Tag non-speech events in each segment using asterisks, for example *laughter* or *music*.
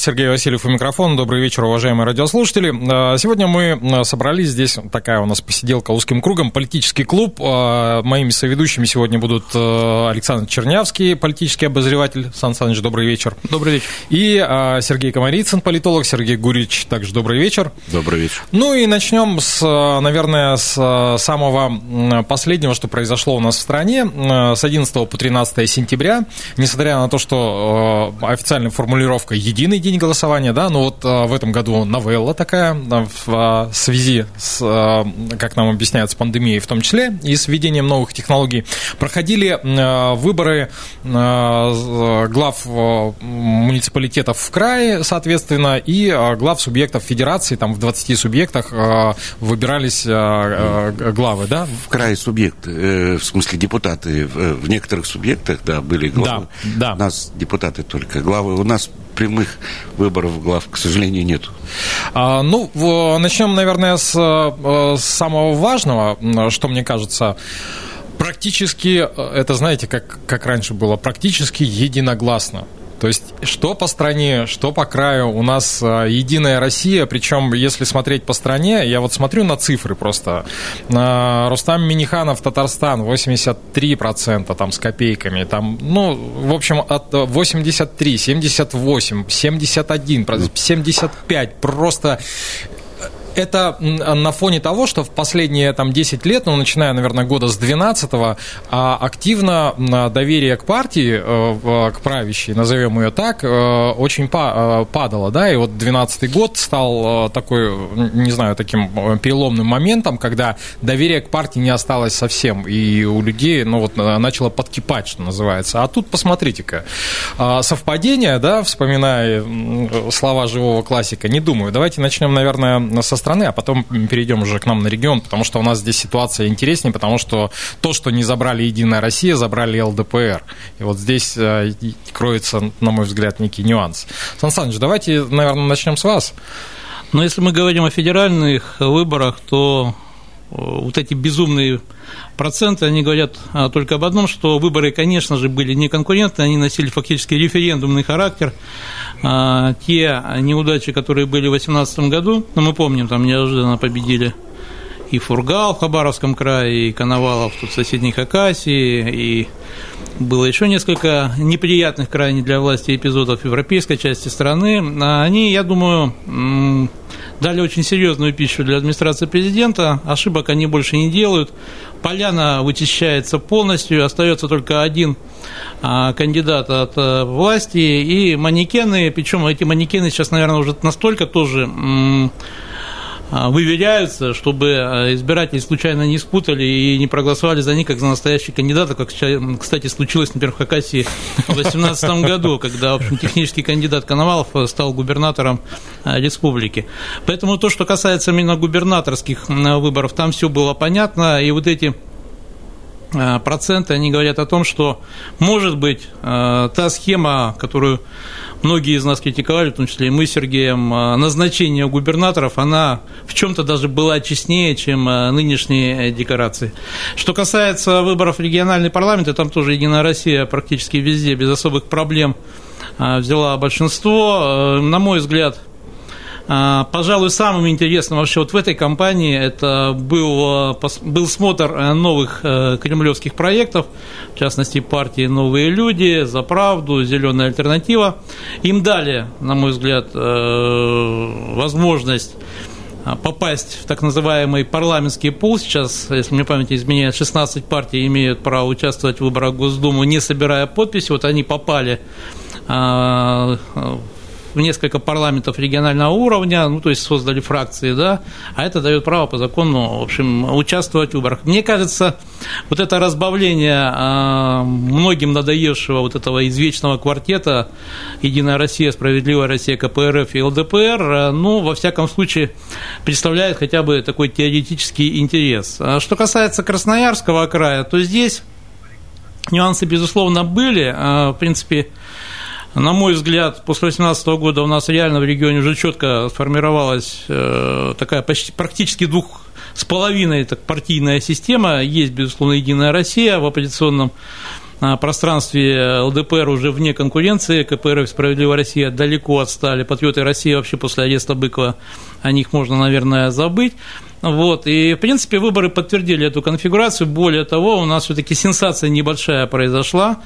Сергей Васильев у микрофона. Добрый вечер, уважаемые радиослушатели. А, сегодня мы а, собрались здесь, такая у нас посиделка узким кругом, политический клуб. А, моими соведущими сегодня будут Александр Чернявский, политический обозреватель. Сан Саныч, добрый вечер. Добрый вечер. И Сергей Комарицын, политолог. Сергей Гурич, также добрый вечер. Добрый вечер. Ну и начнем, с, наверное, с самого последнего, что произошло у нас в стране. С 11 по 13 сентября, несмотря на то, что официальная формулировка «единый день», день голосования, да, но вот а, в этом году новелла такая а, в а, связи с, как нам объясняют, с пандемией в том числе и с введением новых технологий. Проходили выборы глав муниципалитетов в крае, соответственно, и глав субъектов федерации, там в 20 субъектах выбирались главы, да? В крае субъекты, э, в смысле депутаты, в, в некоторых субъектах, да, были главы. Да, да. У нас депутаты только главы. У нас прямых выборов глав, к сожалению, нет. А, ну, начнем, наверное, с, э, самого важного, что мне кажется практически, э, это знаете, как, как раньше было, практически единогласно. То есть, что по стране, что по краю, у нас а, единая Россия, причем, если смотреть по стране, я вот смотрю на цифры просто. Рустам Миниханов, Татарстан, 83%, там, с копейками, там, ну, в общем, от 83, 78, 71, 75, просто это на фоне того, что в последние там, 10 лет, ну, начиная, наверное, года с 12-го, а, активно доверие к партии, э, к правящей, назовем ее так, э, очень э, падало, да, и вот 12 год стал такой, не знаю, таким переломным моментом, когда доверие к партии не осталось совсем, и у людей, ну, вот, начало подкипать, что называется. А тут, посмотрите-ка, совпадение, да, вспоминая слова живого классика, не думаю. Давайте начнем, наверное, со страны, а потом перейдем уже к нам на регион, потому что у нас здесь ситуация интереснее, потому что то, что не забрали Единая Россия, забрали ЛДПР. И вот здесь э, кроется, на мой взгляд, некий нюанс. Сан Саныч, давайте, наверное, начнем с вас. Но если мы говорим о федеральных выборах, то вот эти безумные проценты, они говорят а, только об одном, что выборы, конечно же, были неконкурентны, они носили фактически референдумный характер. А, те неудачи, которые были в 2018 году, ну, мы помним, там неожиданно победили и Фургал в Хабаровском крае, и Коновалов тут в соседней Хакасии, и было еще несколько неприятных крайне для власти эпизодов в европейской части страны. А они, я думаю, дали очень серьезную пищу для администрации президента. Ошибок они больше не делают. Поляна вычищается полностью, остается только один а, кандидат от э, власти и манекены, причем эти манекены сейчас, наверное, уже настолько тоже а, выверяются, чтобы а, избиратели случайно не спутали и не проголосовали за них как за настоящих кандидатов, как, кстати, случилось, например, в Хакасии в 2018 году, когда, в общем, технический кандидат Коновалов стал губернатором а, республики. Поэтому то, что касается именно губернаторских выборов, там все было понятно, и вот эти проценты, они говорят о том, что, может быть, та схема, которую многие из нас критиковали, в том числе и мы с Сергеем, а, назначение губернаторов, она в чем-то даже была честнее, чем а, нынешние декорации. Что касается выборов в региональный парламент, там тоже Единая Россия практически везде без особых проблем а, взяла большинство. На мой взгляд, пожалуй, самым интересным вообще вот в этой кампании это был, э, был смотр э, новых э, кремлевских проектов, в частности, партии «Новые люди», «За правду», «Зеленая альтернатива». Им дали, на мой взгляд, возможность попасть в так называемый парламентский пул. Сейчас, если мне память изменяет, 16 партий имеют право участвовать в выборах Госдумы, не собирая подписи. Вот они попали в несколько парламентов регионального уровня, ну, то есть создали фракции, да, а это дает право по закону, в общем, участвовать в выборах. Мне кажется, вот это разбавление э, многим надоевшего вот этого извечного квартета «Единая Россия», «Справедливая Россия», КПРФ и ЛДПР, э, ну, во всяком случае, представляет хотя бы такой теоретический интерес. А что касается Красноярского края, то здесь нюансы, безусловно, были. А, в принципе, на мой взгляд, после 2018 года у нас реально в регионе уже четко сформировалась э, такая почти практически двух с половиной так, партийная система. Есть, безусловно, Единая Россия в оппозиционном а, пространстве ЛДПР уже вне конкуренции, КПРФ «Справедливая Россия» далеко отстали, патриоты России вообще после ареста Быкова, о них можно, наверное, забыть. Вот, и, в принципе, выборы подтвердили эту конфигурацию. Более того, у нас все-таки сенсация небольшая произошла.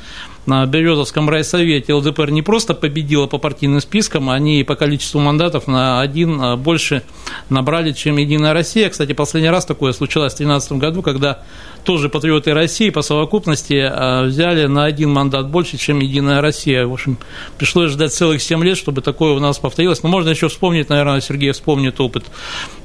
На Березовском райсовете ЛДПР не просто победила по партийным спискам, они по количеству мандатов на один а, больше набрали, чем Единая Россия. Кстати, последний раз такое случилось в 2013 году, когда тоже патриоты России по совокупности а, взяли на один мандат больше, чем Единая Россия. В общем, пришлось ждать целых 7 лет, чтобы такое у нас повторилось. Но можно еще вспомнить, наверное, Сергей вспомнит опыт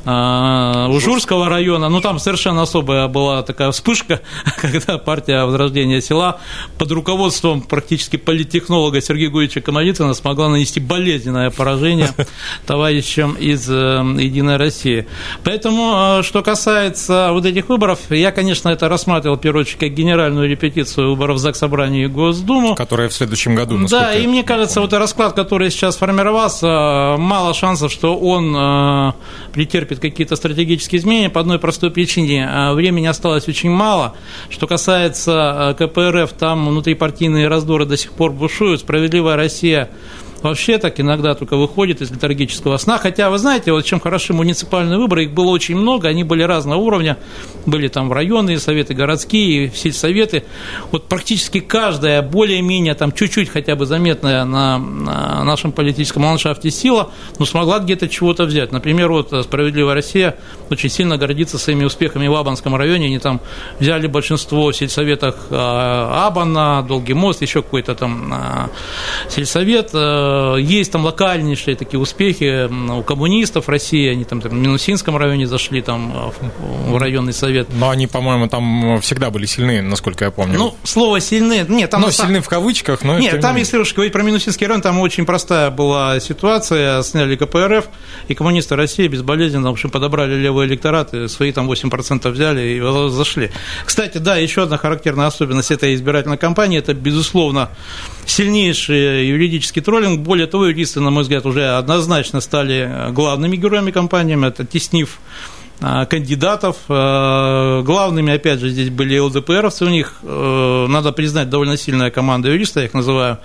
а, Ужурского района. Ну, там совершенно особая была такая вспышка, *laughs* когда партия Возрождения села под руководством практически политтехнолога Сергея Гуевича Комарицына смогла нанести болезненное поражение *laughs* товарищам из э, Единой России. Поэтому, э, что касается вот этих выборов, я, конечно, это рассматривал, в первую очередь, как генеральную репетицию выборов в ЗАГС Собрание и Госдуму. Которая в следующем году, Да, и мне кажется, вот расклад, который сейчас сформировался, мало шансов, что он э, претерпит какие-то стратегические изменения по одной простой причине. Времени осталось очень мало. Что касается КПРФ, там внутрипартийные раздоры до сих пор бушуют. Справедливая Россия вообще так иногда только выходит из литургического сна. Хотя, вы знаете, вот чем хороши муниципальные выборы, их было очень много, они были разного уровня, были там в районные советы, городские, сельсоветы. Вот практически каждая более-менее там чуть-чуть хотя бы заметная на, на нашем политическом ландшафте сила, но смогла где-то чего-то взять. Например, вот «Справедливая Россия» очень сильно гордится своими успехами в Абанском районе, они там взяли большинство в сельсоветах а, Абана, Долгий мост, еще какой-то там а, сельсовет, Э, есть там локальнейшие такие успехи у коммунистов России, они там, там в Минусинском районе зашли там э, в районный совет. Но они, по-моему, там всегда были сильны, насколько я помню. Ну, слово «сильны», нет, там... Ну, сильны в кавычках, но... Нет, там, если уж говорить про Минусинский район, там очень простая была ситуация, сняли КПРФ, и коммунисты России безболезненно, в общем, подобрали левый электорат, и свои там 8% взяли и зашли. Кстати, да, еще одна характерная особенность этой избирательной кампании, это, безусловно, сильнейший юридический троллинг. Более того, юристы, на мой взгляд, уже однозначно стали главными героями кампании, это теснив а, кандидатов. А, главными, опять же, здесь были ЛДПРовцы. У них, э, надо признать, довольно сильная команда юристов, я их называю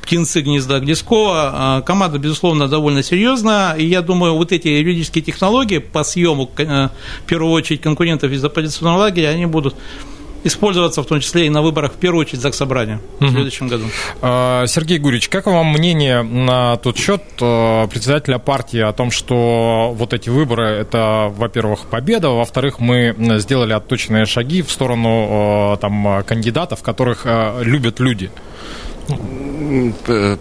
птенцы гнезда Глескова. Команда, безусловно, довольно серьезная. И я думаю, вот эти юридические технологии по съему, э, в первую очередь, конкурентов из оппозиционного лагеря, они будут использоваться в том числе и на выборах, в первую очередь, ЗАГС Собрания в следующем году. А, Сергей Гурич, как вам мнение на тот счет э, председателя партии о том, что вот эти выборы – это, во-первых, победа, во-вторых, мы сделали отточенные шаги в сторону э, там, кандидатов, которых э, любят люди?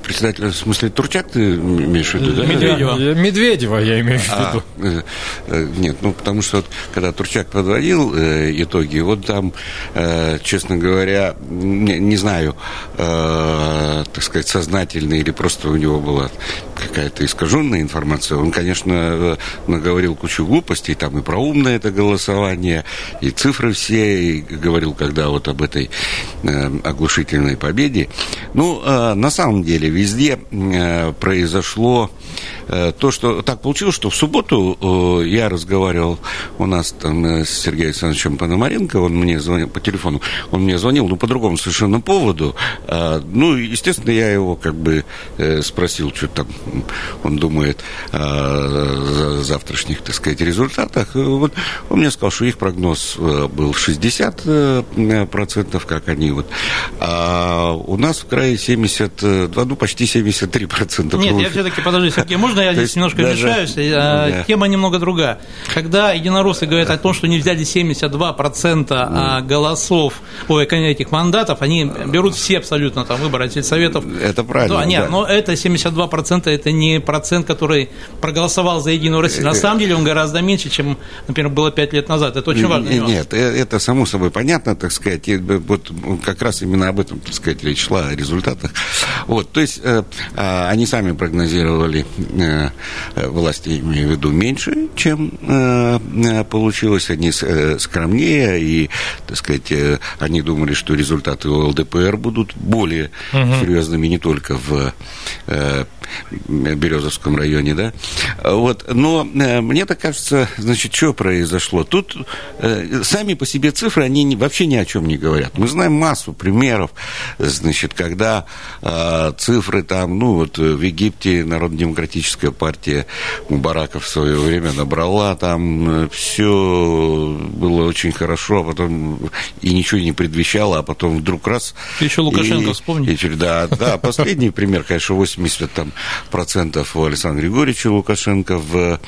Председатель, в смысле, Турчак ты имеешь в виду, да? Медведева. Медведева я имею в а, виду. А, нет, ну, потому что вот, когда Турчак подводил э, итоги, вот там, э, честно говоря, не, не знаю, э, так сказать, сознательно или просто у него была какая-то искаженная информация. Он, конечно, наговорил кучу глупостей, там и про умное это голосование, и цифры все, и говорил, когда вот об этой э, оглушительной победе. Ну, э, на самом деле, везде э, произошло Э, то, что так получилось, что в субботу э, я разговаривал у нас там с Сергеем Александровичем Пономаренко, он мне звонил по телефону, он мне звонил, ну, по другому совершенно поводу. Ну, естественно, я его как бы спросил, что там он думает о завтрашних, так сказать, результатах. Вот он мне сказал, что их прогноз был 60%, как они вот. А у нас в крае 72, ну, почти почти 73%. Нет, я все-таки, подожди, Сергей, можно я *laughs* здесь немножко даже... вмешаюсь? *laughs* Да. Тема немного другая. Когда единороссы говорят о том, что не взяли 72% да. голосов, ой, этих мандатов, они берут все абсолютно там выборы сельсоветов. Это правильно. Да, нет, да. но это 72% это не процент, который проголосовал за Единую Россию. На самом деле он гораздо меньше, чем, например, было 5 лет назад. Это очень важно. Нет, э, это само собой понятно, так сказать. Вот как раз именно об этом, так сказать, речь шла, о результатах. Вот, то есть э, а, они сами прогнозировали э, власти, имею в виду, меньше, чем получилось. Они скромнее, и, так сказать, они думали, что результаты ЛДПР будут более угу. серьезными не только в Березовском районе, да. Вот, но мне так кажется, значит, что произошло? Тут сами по себе цифры, они вообще ни о чем не говорят. Мы знаем массу примеров, значит, когда э, цифры там, ну, вот в Египте Народно-демократическая партия Мубарака в свое время набрала, там все было очень хорошо, а потом и ничего не предвещало, а потом вдруг раз... Ты еще Лукашенко и, вспомни. И, да, да, последний пример, конечно, 80 там, процентов у Александра Григорьевича Лукашенко в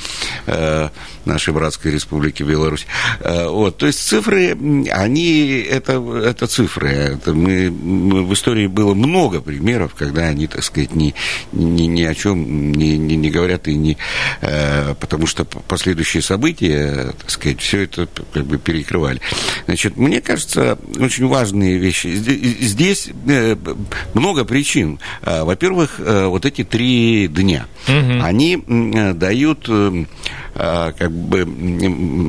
э, нашей братской республике Беларусь. Э, вот, то есть цифры, они, это, это цифры. Это мы, мы, в истории было много примеров, когда они, так сказать, ни, ни, ни о чем не, не, не говорят и не... Э, потому что последующие события, так сказать, все это как бы перекрывали. Значит, мне кажется, очень важные вещи. Здесь э, много причин. Во-первых, вот эти три дня, угу. они дают а, как бы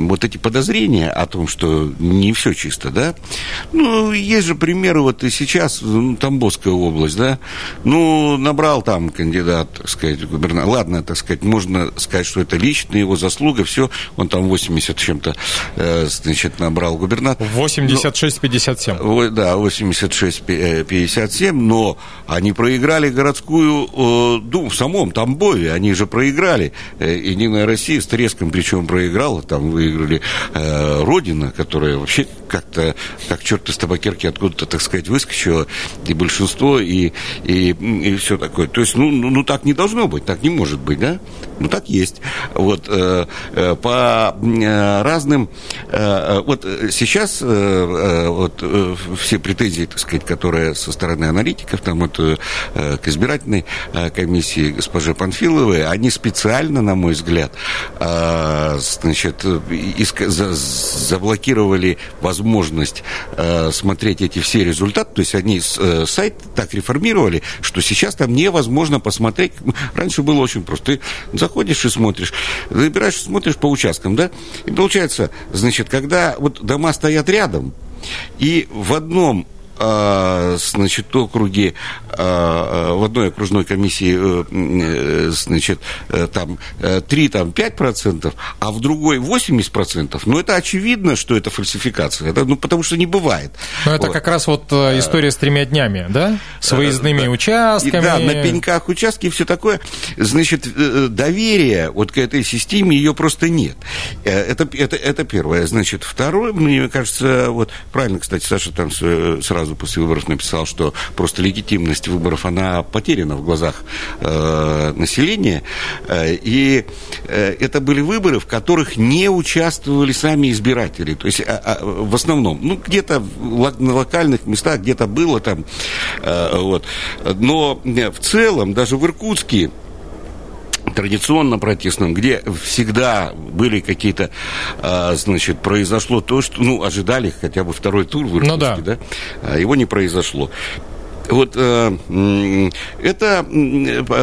вот эти подозрения о том, что не все чисто, да. Ну, есть же примеры, вот и сейчас, ну, Тамбовская область, да, ну, набрал там кандидат, так сказать, губернатор, ладно, так сказать, можно сказать, что это личная его заслуга, все, он там 80 чем-то, э, значит, набрал губернатор. 86-57. Да, 86-57, но они проиграли городскую э, Думу в самом Тамбове, они же проиграли. Э, Единая Россия треском причем проиграла, там выиграли э, Родина, которая вообще как-то, как черт из табакерки откуда-то, так сказать, выскочила, и большинство, и, и, и все такое. То есть, ну, ну, ну, так не должно быть, так не может быть, да? Ну, так есть. Вот, э, э, по э, разным... Э, вот сейчас э, э, вот, э, все претензии, так сказать, которые со стороны аналитиков, там, вот, э, к избирательной э, комиссии госпожи Панфиловой, они специально, на мой взгляд, э, значит, иск, за, заблокировали возможность э, смотреть эти все результаты, то есть они э, сайт так реформировали, что сейчас там невозможно посмотреть. Раньше было очень просто. Ты заходишь и смотришь, выбираешь, смотришь по участкам, да, и получается, значит, когда вот дома стоят рядом, и в одном а, значит, округе, а, а, в одной окружной комиссии, э, э, значит, э, там 3, там 5 процентов, а в другой 80 процентов, ну, это очевидно, что это фальсификация, это, ну, потому что не бывает. Но это вот. как раз вот история с тремя днями, да? С выездными да. участками. да, на пеньках участки и все такое. Значит, доверие вот к этой системе, ее просто нет. Это, это, это первое. Значит, второе, мне кажется, вот правильно, кстати, Саша там сразу сразу после выборов написал, что просто легитимность выборов, она потеряна в глазах э, населения. Э, и э, это были выборы, в которых не участвовали сами избиратели. То есть а, а, в основном, ну, где-то на локальных местах, где-то было там. Э, вот. Но в целом, даже в Иркутске, традиционно протестном, где всегда были какие-то, а, значит, произошло то, что, ну, ожидали хотя бы второй тур в Иркутске, ну, да. да, а его не произошло. Вот э, это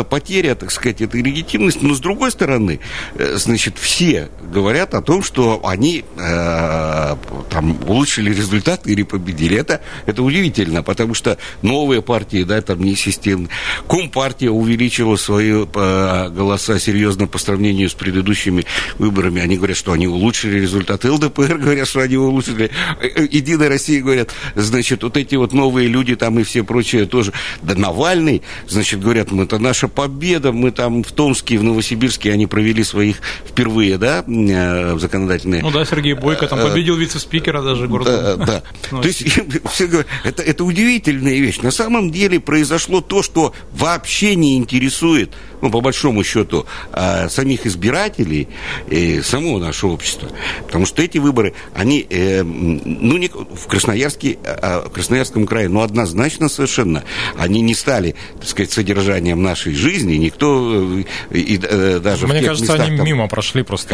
потеря, так сказать, этой легитимности, но с другой стороны, э, значит, все говорят о том, что они э, там улучшили результаты или победили. Это, это удивительно, потому что новые партии, да, там не системные. Компартия увеличила свои э, голоса серьезно по сравнению с предыдущими выборами. Они говорят, что они улучшили результаты. ЛДПР говорят, что они улучшили. Э, э, Единая Россия говорят, значит, вот эти вот новые люди там и все прочие значит, тоже, да Навальный, значит, говорят, мы, это наша победа, мы там в Томске, в Новосибирске, они провели своих впервые, да, в законодательные... Ну да, Сергей Бойко там победил вице-спикера даже города. Да, да. Ну, *laughs* То есть, *laughs* все говорят, это, это удивительная вещь. На самом деле произошло то, что вообще не интересует ну, по большому счету, а, самих избирателей и самого нашего общества. Потому что эти выборы, они, э, ну, не, в Красноярске, а, в Красноярском крае, ну, однозначно совершенно, они не стали, так сказать, содержанием нашей жизни, никто э, и, э, даже Мне кажется, местах, они там, мимо прошли просто.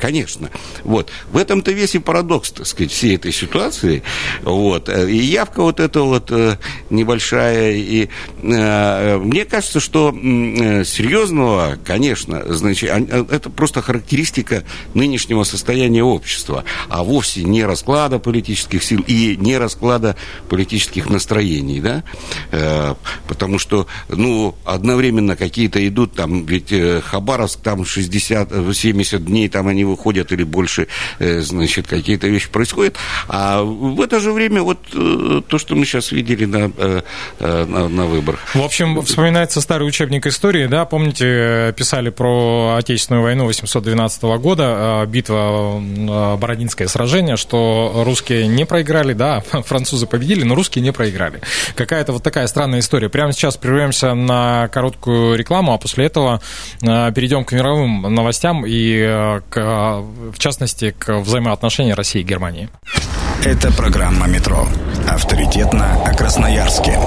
Конечно. Вот. В этом-то весь и парадокс, так сказать, всей этой ситуации. Вот. И явка вот эта вот небольшая. И мне кажется, что серьезного, конечно, значит, э, это просто характеристика нынешнего состояния общества, а вовсе не расклада политических сил и не расклада политических настроений, да, э, потому что, ну, одновременно какие-то идут там, ведь э, Хабаровск там 60, 70 дней там они выходят или больше, значит, какие-то вещи происходят, а в это же время вот то, что мы сейчас видели на, на, на выборах. В общем, вспоминается старый учебник истории, да, помните, писали про Отечественную войну 812 года, э, битва э, Бородинское сражение, что русские не проиграли, да, *laughs* французы победили, но русские не проиграли. Какая-то вот такая странная история. Прямо сейчас прервемся на короткую рекламу, а после этого э, перейдем к мировым новостям и, к, в частности, к взаимоотношениям России и Германии. Это программа «Метро». Авторитетно о Красноярске.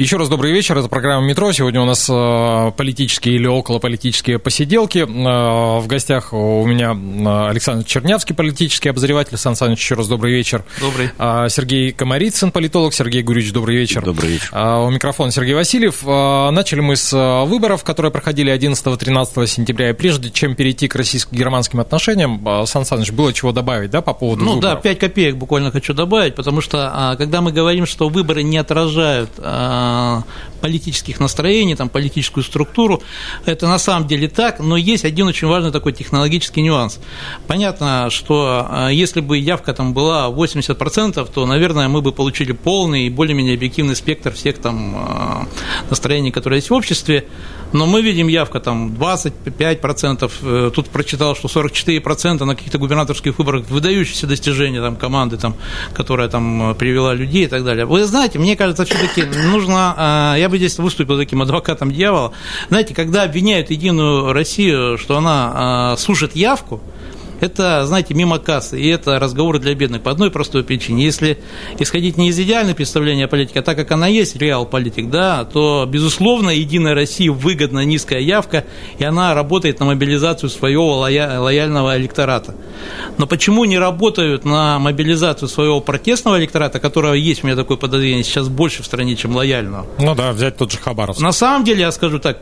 Еще раз добрый вечер. Это программа «Метро». Сегодня у нас э, политические или околополитические посиделки. Э, в гостях у меня э, Александр Чернявский, политический обозреватель. Сан Саныч, еще раз добрый вечер. Добрый. Сергей Комарицын, политолог. Сергей Гуревич, добрый вечер. Добрый вечер. У микрофона Сергей Васильев. Начали мы с выборов, которые проходили 11-13 сентября. И прежде чем перейти к российско-германским отношениям, Сан Саныч, было чего добавить, да, по поводу Ну выборов? да, 5 копеек буквально хочу добавить, потому что а, когда мы говорим, что выборы не отражают а, политических настроений, там, политическую структуру. Это на самом деле так, но есть один очень важный такой технологический нюанс. Понятно, что э, если бы явка там была 80%, то, наверное, мы бы получили полный и более-менее объективный спектр всех там э, настроений, которые есть в обществе, но мы видим явка там 25%, тут прочитал, что 44% на каких-то губернаторских выборах, выдающиеся достижения там, команды, там, которая там привела людей и так далее. Вы знаете, мне кажется, все-таки нужно а, я бы здесь выступил таким адвокатом дьявола. Знаете, когда обвиняют Единую Россию, что она сушит явку, это, знаете, мимо кассы, и это разговоры для бедных по одной простой причине. Если исходить не из идеального представления о политике, а так как она есть, реал политик, да, то, безусловно, Единая Россия выгодна низкая явка, и она работает на мобилизацию своего лояльного электората. Но почему не работают на мобилизацию своего протестного электората, которого есть у меня такое подозрение, сейчас больше в стране, чем лояльного? Ну да, взять тот же Хабаровск. На самом деле, я скажу так,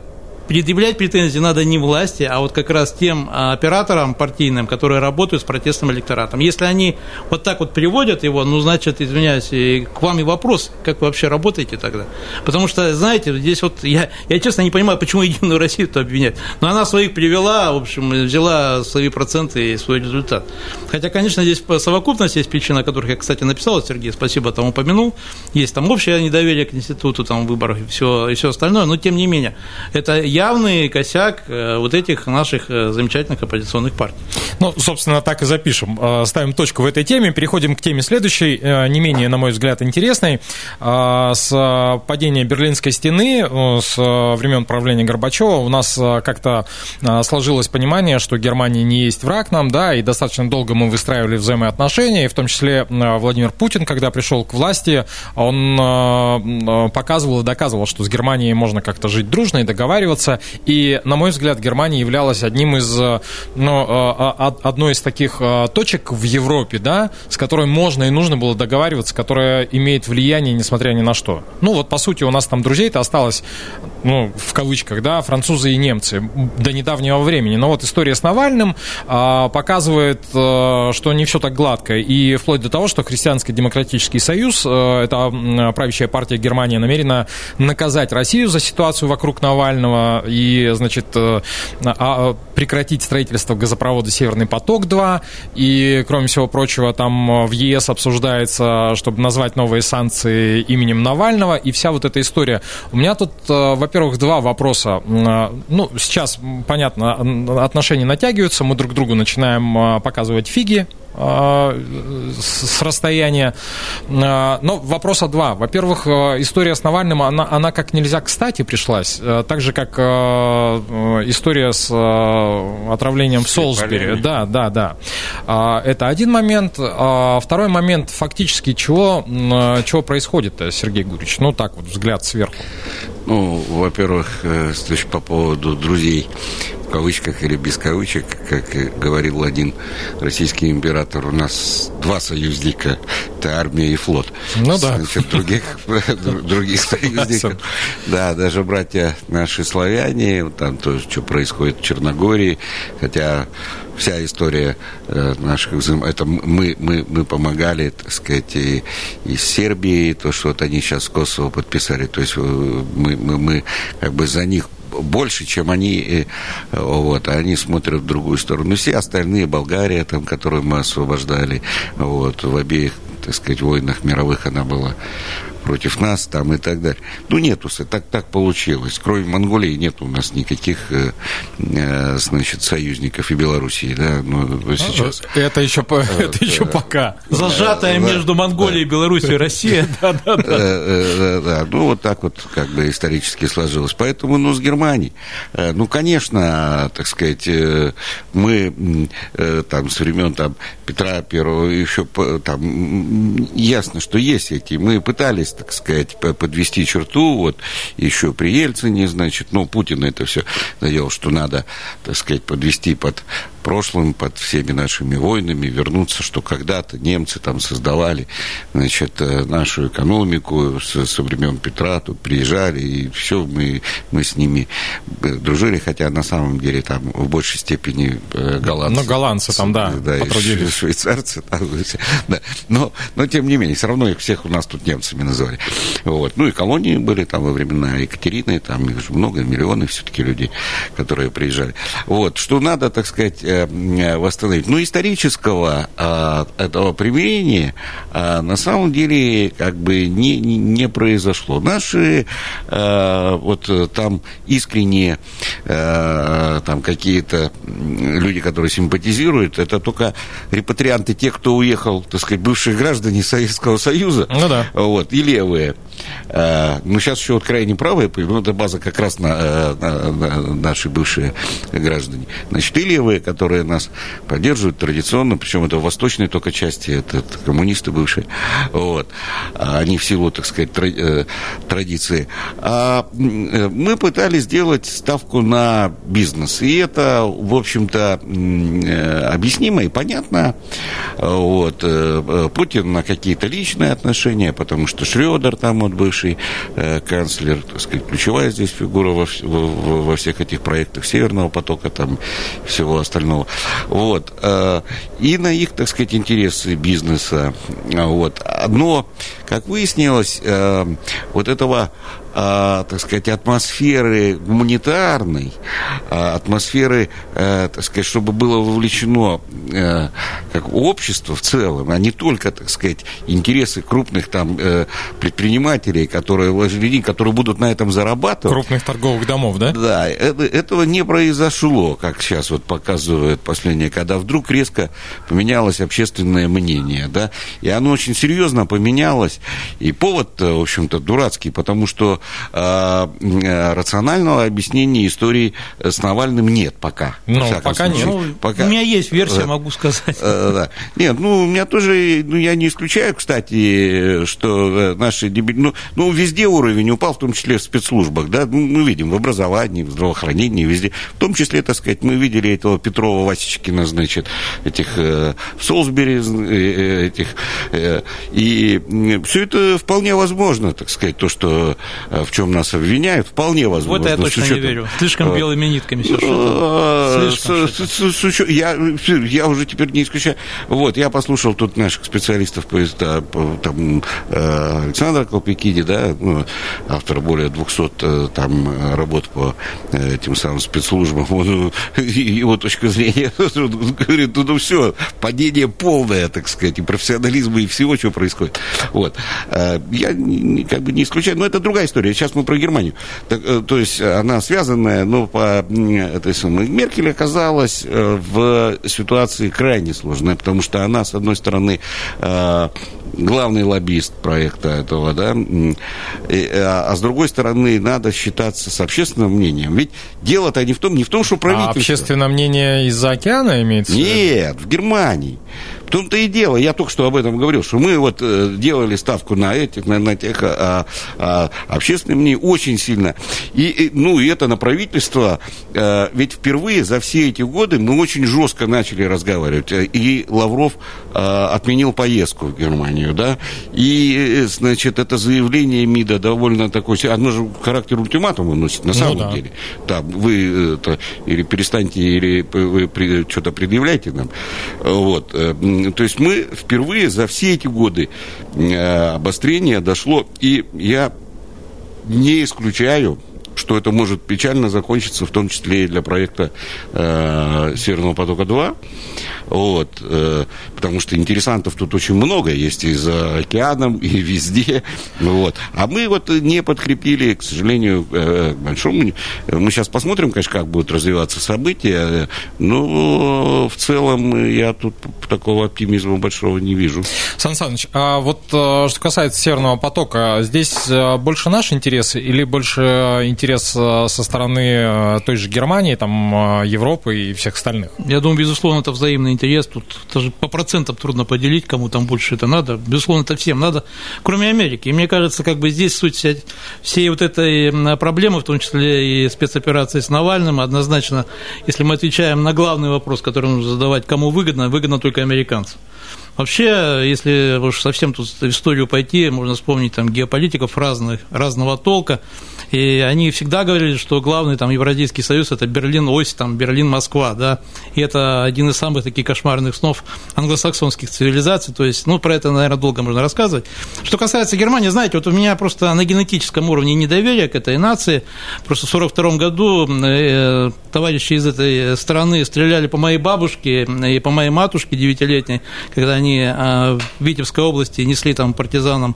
предъявлять претензии надо не власти, а вот как раз тем а, операторам партийным, которые работают с протестным электоратом. Если они вот так вот переводят его, ну, значит, извиняюсь, к вам и вопрос, как вы вообще работаете тогда? Потому что, знаете, здесь вот я, я честно не понимаю, почему Единую Россию-то обвинять. Но она своих привела, в общем, взяла свои проценты и свой результат. Хотя, конечно, здесь совокупность есть причина, о которых я, кстати, написал, Сергей, спасибо, там упомянул. Есть там общее недоверие к институту, там, выборов и все, и все остальное, но тем не менее, это явный косяк э, вот этих наших э, замечательных оппозиционных партий. Ну, собственно, так и запишем. Э, ставим точку в этой теме. Переходим к теме следующей, не менее, на мой взгляд, интересной. С падения Берлинской стены, с времен правления Горбачева у нас как-то сложилось понимание, что Германия не есть враг нам, да, и достаточно долго мы выстраивали взаимоотношения, и в том числе Владимир Путин, когда пришел к власти, он показывал и доказывал, что с Германией можно как-то жить дружно и договариваться, развиваться. И, на мой взгляд, Германия являлась одним из, э, ну, э, одной из таких э, точек в Европе, да, с которой можно и нужно было договариваться, которая имеет влияние, несмотря ни на что. Ну, вот, по сути, у нас там друзей-то осталось, ну, в кавычках, да, французы и немцы до недавнего времени. Но вот история с Навальным показывает, что не все так гладко. И вплоть до того, что Христианско демократический союз, это правящая партия Германии, намерена наказать Россию за ситуацию вокруг Навального, и, значит, э, а, прекратить строительство газопровода Северный Северный поток-2, и, кроме всего прочего, там в ЕС обсуждается, чтобы назвать новые санкции именем Навального, и вся вот эта история. У меня тут, во-первых, два вопроса. Ну, сейчас, понятно, отношения натягиваются, мы друг другу начинаем показывать фиги, а, с расстояния. А, но вопроса два. Во-первых, э, история с Навальным, она, она как нельзя кстати пришлась, э, так же, как э, история с отравлением в Солсбери. Да, да, да. А, это один момент. Второй момент, фактически, чего, чего происходит, Сергей Гурич? Ну, так вот, взгляд сверху. Ну, во-первых, по поводу друзей в кавычках или без кавычек, как говорил один российский император, у нас два союзника, это армия и флот. Ну да. Значит, других, *laughs* других союзников. Да, даже братья наши славяне, там тоже что происходит в Черногории, хотя вся история э, наших взаим... это мы, мы, мы помогали, так сказать, и, и Сербии, то, что вот они сейчас Косово подписали, то есть э, мы, мы, мы как бы за них больше, чем они, э, вот, они смотрят в другую сторону. Все остальные, Болгария, там, которую мы освобождали, вот, в обеих, так сказать, войнах мировых она была против нас там и так далее. Ну, нету, так, так получилось. Кроме Монголии нет у нас никаких, э, э, значит, союзников и Белоруссии, да, ну, сейчас. Это еще, это еще пока. Зажатая между Монголией, Белоруссией и Россией. Да, *laughs* да, да. Да, ну, вот так вот, как бы, исторически сложилось. Поэтому, ну, с Германией, э, ну, конечно, так сказать, мы там с времен там Петра Первого еще там ясно, что есть эти, мы пытались так сказать, подвести черту, вот еще при Ельцине, значит, ну, Путин это все заделал, что надо, так сказать, подвести под прошлым, под всеми нашими войнами, вернуться, что когда-то немцы там создавали, значит, э, нашу экономику со, со времен Петра, тут приезжали, и все, мы, мы с ними э, дружили, хотя на самом деле там в большей степени э, голландцы. Ну, голландцы там, да, да потрудились. *laughs* швейцарцы, там, да, но, но, тем не менее, все равно их всех у нас тут немцами называли. Вот. Ну, и колонии были там во времена Екатерины, там их же много, миллионы все-таки людей, которые приезжали. Вот, что надо, так сказать, восстановить. Но исторического а, этого примирения а, на самом деле как бы не, не произошло. Наши вот там искренние там какие-то люди, которые симпатизируют, это только репатрианты, те, кто уехал, так сказать, бывшие граждане Советского Союза, ну, да. вот, и левые. Ну, сейчас еще вот крайне правые, ну, это база как раз на, на, на наши бывшие граждане. Значит, и левые, которые нас поддерживают традиционно, причем это в восточной только части, это, это коммунисты бывшие, вот, а они в силу, так сказать, э, традиции. А э, мы пытались сделать ставку на бизнес, и это, в общем-то, э, объяснимо и понятно. Вот. Путин на какие-то личные отношения, потому что Шредер там вот бывший канцлер, так сказать, ключевая здесь фигура во, во, во всех этих проектах Северного потока, там всего остального. Вот. Э, и на их, так сказать, интересы бизнеса. Вот. Но, как выяснилось, э, вот этого а, так сказать, атмосферы гуманитарной, а, атмосферы, а, так сказать, чтобы было вовлечено а, как общество в целом, а не только, так сказать, интересы крупных там а, предпринимателей, которые вложили которые будут на этом зарабатывать. Крупных торговых домов, да? Да, это, этого не произошло, как сейчас вот показывает последнее, когда вдруг резко поменялось общественное мнение, да, и оно очень серьезно поменялось, и повод, в общем-то, дурацкий, потому что э, рационального объяснения истории с Навальным нет пока. Ну, пока случае. нет. Ну, пока. У меня есть версия, могу сказать. Э, да. Нет, ну, у меня тоже, ну, я не исключаю, кстати, что наши дебили... Ну, ну, везде уровень упал, в том числе в спецслужбах, да, ну, мы видим в образовании, в здравоохранении, везде. В том числе, так сказать, мы видели этого Петрова Васечкина, значит, этих э, в Солсбери, э, этих, э, и все это вполне возможно, так сказать, то, что в чем нас обвиняют, вполне возможно. Вот я точно учетом, не верю. Слишком белыми нитками все Слишком. Я, я уже теперь не исключаю. Вот, я послушал тут наших специалистов, там, Александра Колпикиди, да, ну, автора более 200 там работ по этим самым спецслужбам. Он, его точка зрения *laughs* говорит, ну, ну все, падение полное, так сказать, и профессионализма, и всего, что происходит. Вот. Я как бы не исключаю, но это другая история. Сейчас мы про Германию. Так, э, то есть она связанная, но по этой самой Меркель оказалась э, в ситуации крайне сложной, потому что она, с одной стороны, э, главный лоббист проекта этого, да, а, а с другой стороны, надо считаться с общественным мнением. Ведь дело-то не в том, не в том, что правительство... А общественное мнение из-за океана имеется? Нет, в Германии. В том-то и дело, я только что об этом говорил, что мы вот э, делали ставку на этих, на, на тех, а, а, общественное мнение очень сильно. И, и, ну, и это на правительство, а, ведь впервые за все эти годы мы очень жестко начали разговаривать. И Лавров а, отменил поездку в Германию, да, и, значит, это заявление МИДа довольно такое, оно же характер ультиматума носит, на ну самом ну, да. деле. Да, вы это, или перестаньте, или вы что-то предъявляете нам. Вот то есть мы впервые за все эти годы э, обострения дошло, и я не исключаю, что это может печально закончиться, в том числе и для проекта э, Северного потока-2. Вот, э, потому что интересантов тут очень много, есть и за океаном, и везде. Вот. А мы вот не подкрепили, к сожалению, э, большому... Мы сейчас посмотрим, конечно, как будут развиваться события, но в целом я тут такого оптимизма большого не вижу. Сан Саныч, а вот э, что касается Северного потока, здесь э, больше наш интерес или больше интерес интерес э, со стороны э, той же Германии, там, э, Европы и всех остальных? Я думаю, безусловно, это взаимный интерес. Тут даже по процентам трудно поделить, кому там больше это надо. Безусловно, это всем надо, кроме Америки. И мне кажется, как бы здесь суть всей вот этой проблемы, в том числе и спецоперации с Навальным, однозначно, если мы отвечаем на главный вопрос, который нужно задавать, кому выгодно, выгодно только американцам. Вообще, если уж совсем тут в историю пойти, можно вспомнить там геополитиков разных, разного толка, и они всегда говорили, что главный там Евразийский союз – это Берлин-ось, там Берлин-Москва, да, и это один из самых таких кошмарных снов англосаксонских цивилизаций, то есть, ну, про это, наверное, долго можно рассказывать. Что касается Германии, знаете, вот у меня просто на генетическом уровне недоверие к этой нации, просто в 1942 году э, товарищи из этой страны стреляли по моей бабушке и по моей матушке девятилетней, когда они они а, в Витебской области несли там партизанам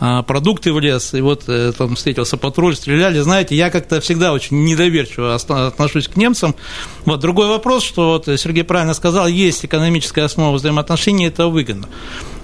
а, продукты в лес, и вот э, там встретился патруль, стреляли. Знаете, я как-то всегда очень недоверчиво отношусь к немцам. Вот другой вопрос, что вот Сергей правильно сказал, есть экономическая основа взаимоотношений, это выгодно.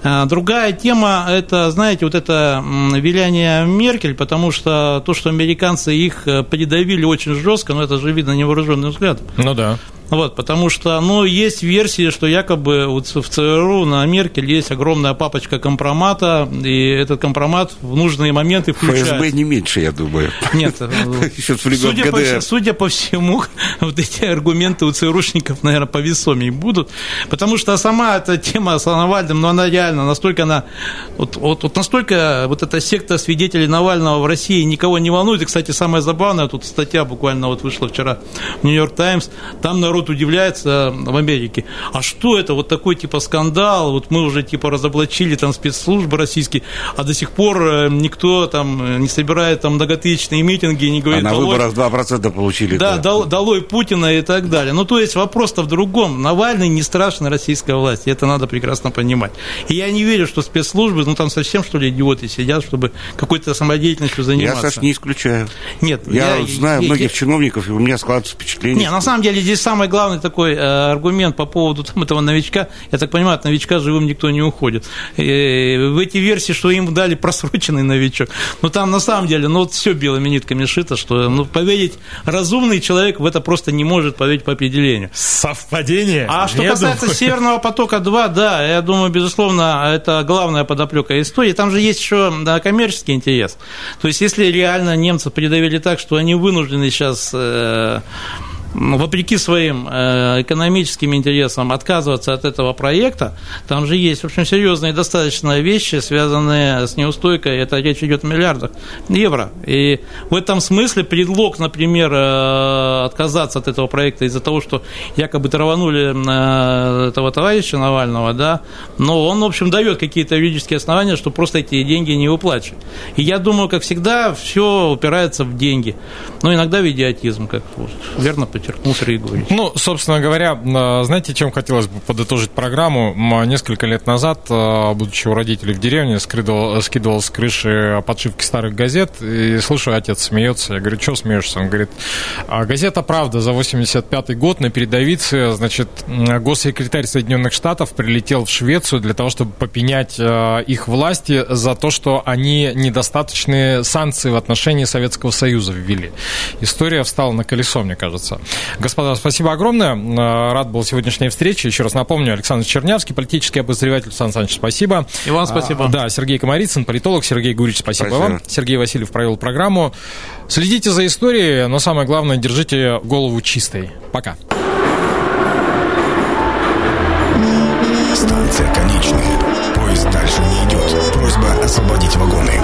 А, другая тема – это, знаете, вот это виляние Меркель, потому что то, что американцы их э, придавили очень жестко, ну, это же видно невооруженным взглядом. Ну да. Вот, потому что, ну, есть версии, что якобы вот в ЦРУ на Меркель есть огромная папочка компромата, и этот компромат в нужные моменты включает. ФСБ не меньше, я думаю. Нет, *laughs* судя по, судя по всему, *laughs* вот эти аргументы у ЦРУшников, наверное, повесомее будут, потому что сама эта тема с Навальным, ну, она реально настолько она, вот, вот, вот настолько вот эта секта свидетелей Навального в России никого не волнует, и, кстати, самое забавное, тут статья буквально вот вышла вчера в Нью-Йорк Таймс, там народ удивляется в Америке, а что это, вот такой типа скандал, вот мы уже типа разоблачили там спецслужбы российские, а до сих пор э, никто там не собирает там многотысячные митинги, не говорит... А на выборах 2% получили. Да, да, долой Путина и так далее. Ну, то есть вопрос-то в другом. Навальный не страшный российская власть, и это надо прекрасно понимать. И я не верю, что спецслужбы, ну, там совсем, что ли, идиоты сидят, чтобы какой-то самодеятельностью заниматься. Я, Саш, не исключаю. Нет. Я, я знаю я, многих я... чиновников, и у меня складывается впечатление. Не, на самом деле здесь самое главный такой э, аргумент по поводу там, этого новичка. Я так понимаю, от новичка живым никто не уходит. И в эти версии, что им дали просроченный новичок. Ну, там на самом деле, ну, вот все белыми нитками шито, что ну, поверить разумный человек в это просто не может поверить по определению. Совпадение? А что касается думаю. Северного потока-2, да, я думаю, безусловно, это главная подоплека истории. Там же есть еще да, коммерческий интерес. То есть, если реально немцы придавили так, что они вынуждены сейчас э, вопреки своим э, экономическим интересам отказываться от этого проекта, там же есть, в общем, серьезные достаточно вещи, связанные с неустойкой, это речь идет о миллиардах евро. И в этом смысле предлог, например, э, отказаться от этого проекта из-за того, что якобы траванули э, этого товарища Навального, да, но он, в общем, дает какие-то юридические основания, что просто эти деньги не выплачивать. И я думаю, как всегда, все упирается в деньги. Но иногда в идиотизм, как верно подчеркнул Сергей Григорьевич. Ну, собственно говоря, знаете, чем хотелось бы подытожить программу? Несколько лет назад, будучи у родителей в деревне, скидывал, скидывал с крыши подшивки старых газет, и слушаю, отец смеется. Я говорю, что смеешься? Он говорит, «А газета «Правда» за 85 год на передовице, значит, госсекретарь Соединенных Штатов прилетел в Швецию для того, чтобы попенять их власти за то, что они недостаточные санкции в отношении Советского Союза ввели. История встала на колесо, мне кажется. Господа, спасибо огромное. Э, рад был сегодняшней встрече. Еще раз напомню, Александр Чернявский, политический обозреватель. Сан Саныч, спасибо. И вам спасибо. А, да, Сергей Комарицын, политолог. Сергей Гурич, спасибо, спасибо вам. Сергей Васильев провел программу. Следите за историей, но самое главное, держите голову чистой. Пока. Станция конечная. Поезд дальше не идет. Просьба освободить вагоны.